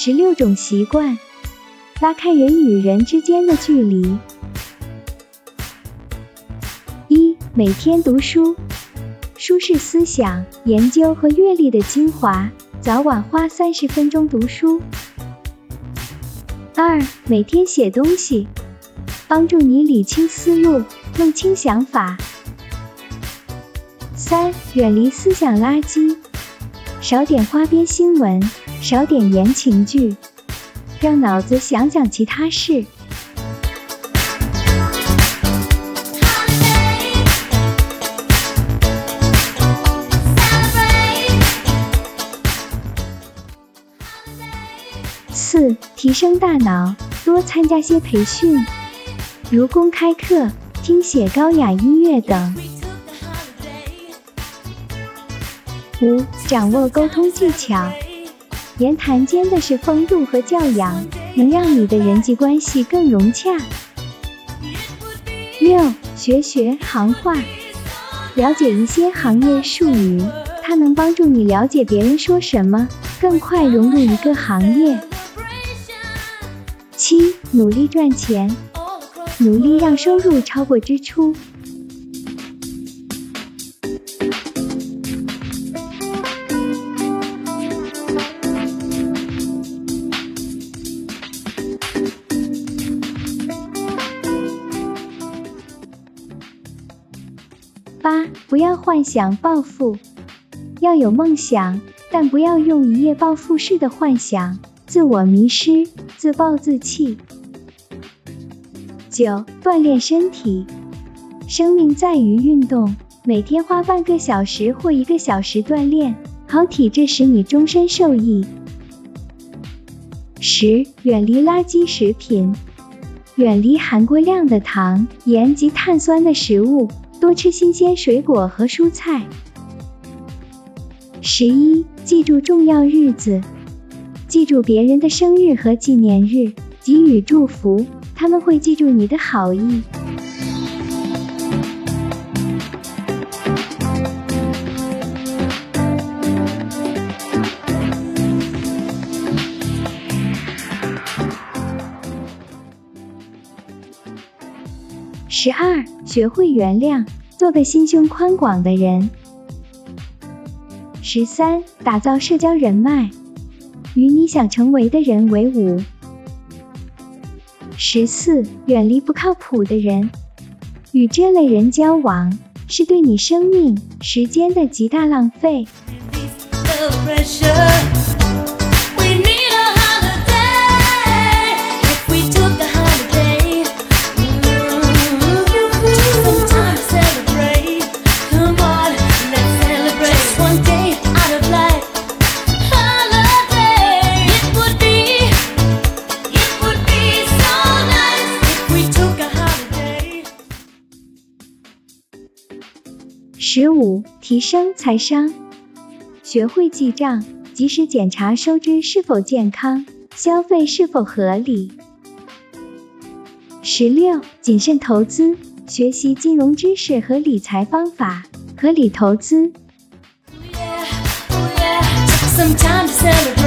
十六种习惯，拉开人与人之间的距离。一、每天读书，书是思想、研究和阅历的精华，早晚花三十分钟读书。二、每天写东西，帮助你理清思路，弄清想法。三、远离思想垃圾，少点花边新闻。少点言情剧，让脑子想想其他事。四、提升大脑，多参加些培训，如公开课、听写高雅音乐等。五、掌握沟通技巧。言谈间的是风度和教养，能让你的人际关系更融洽。六，学学行话，了解一些行业术语，它能帮助你了解别人说什么，更快融入一个行业。七，努力赚钱，努力让收入超过支出。八，不要幻想暴富，要有梦想，但不要用一夜暴富式的幻想，自我迷失，自暴自弃。九，锻炼身体，生命在于运动，每天花半个小时或一个小时锻炼，好体质使你终身受益。十，远离垃圾食品，远离含过量的糖、盐及碳酸的食物。多吃新鲜水果和蔬菜。十一，记住重要日子，记住别人的生日和纪念日，给予祝福，他们会记住你的好意。十二，学会原谅，做个心胸宽广的人。十三，打造社交人脉，与你想成为的人为伍。十四，远离不靠谱的人，与这类人交往是对你生命、时间的极大浪费。十五，提升财商，学会记账，及时检查收支是否健康，消费是否合理。十六，谨慎投资，学习金融知识和理财方法，合理投资。Oh yeah, oh yeah,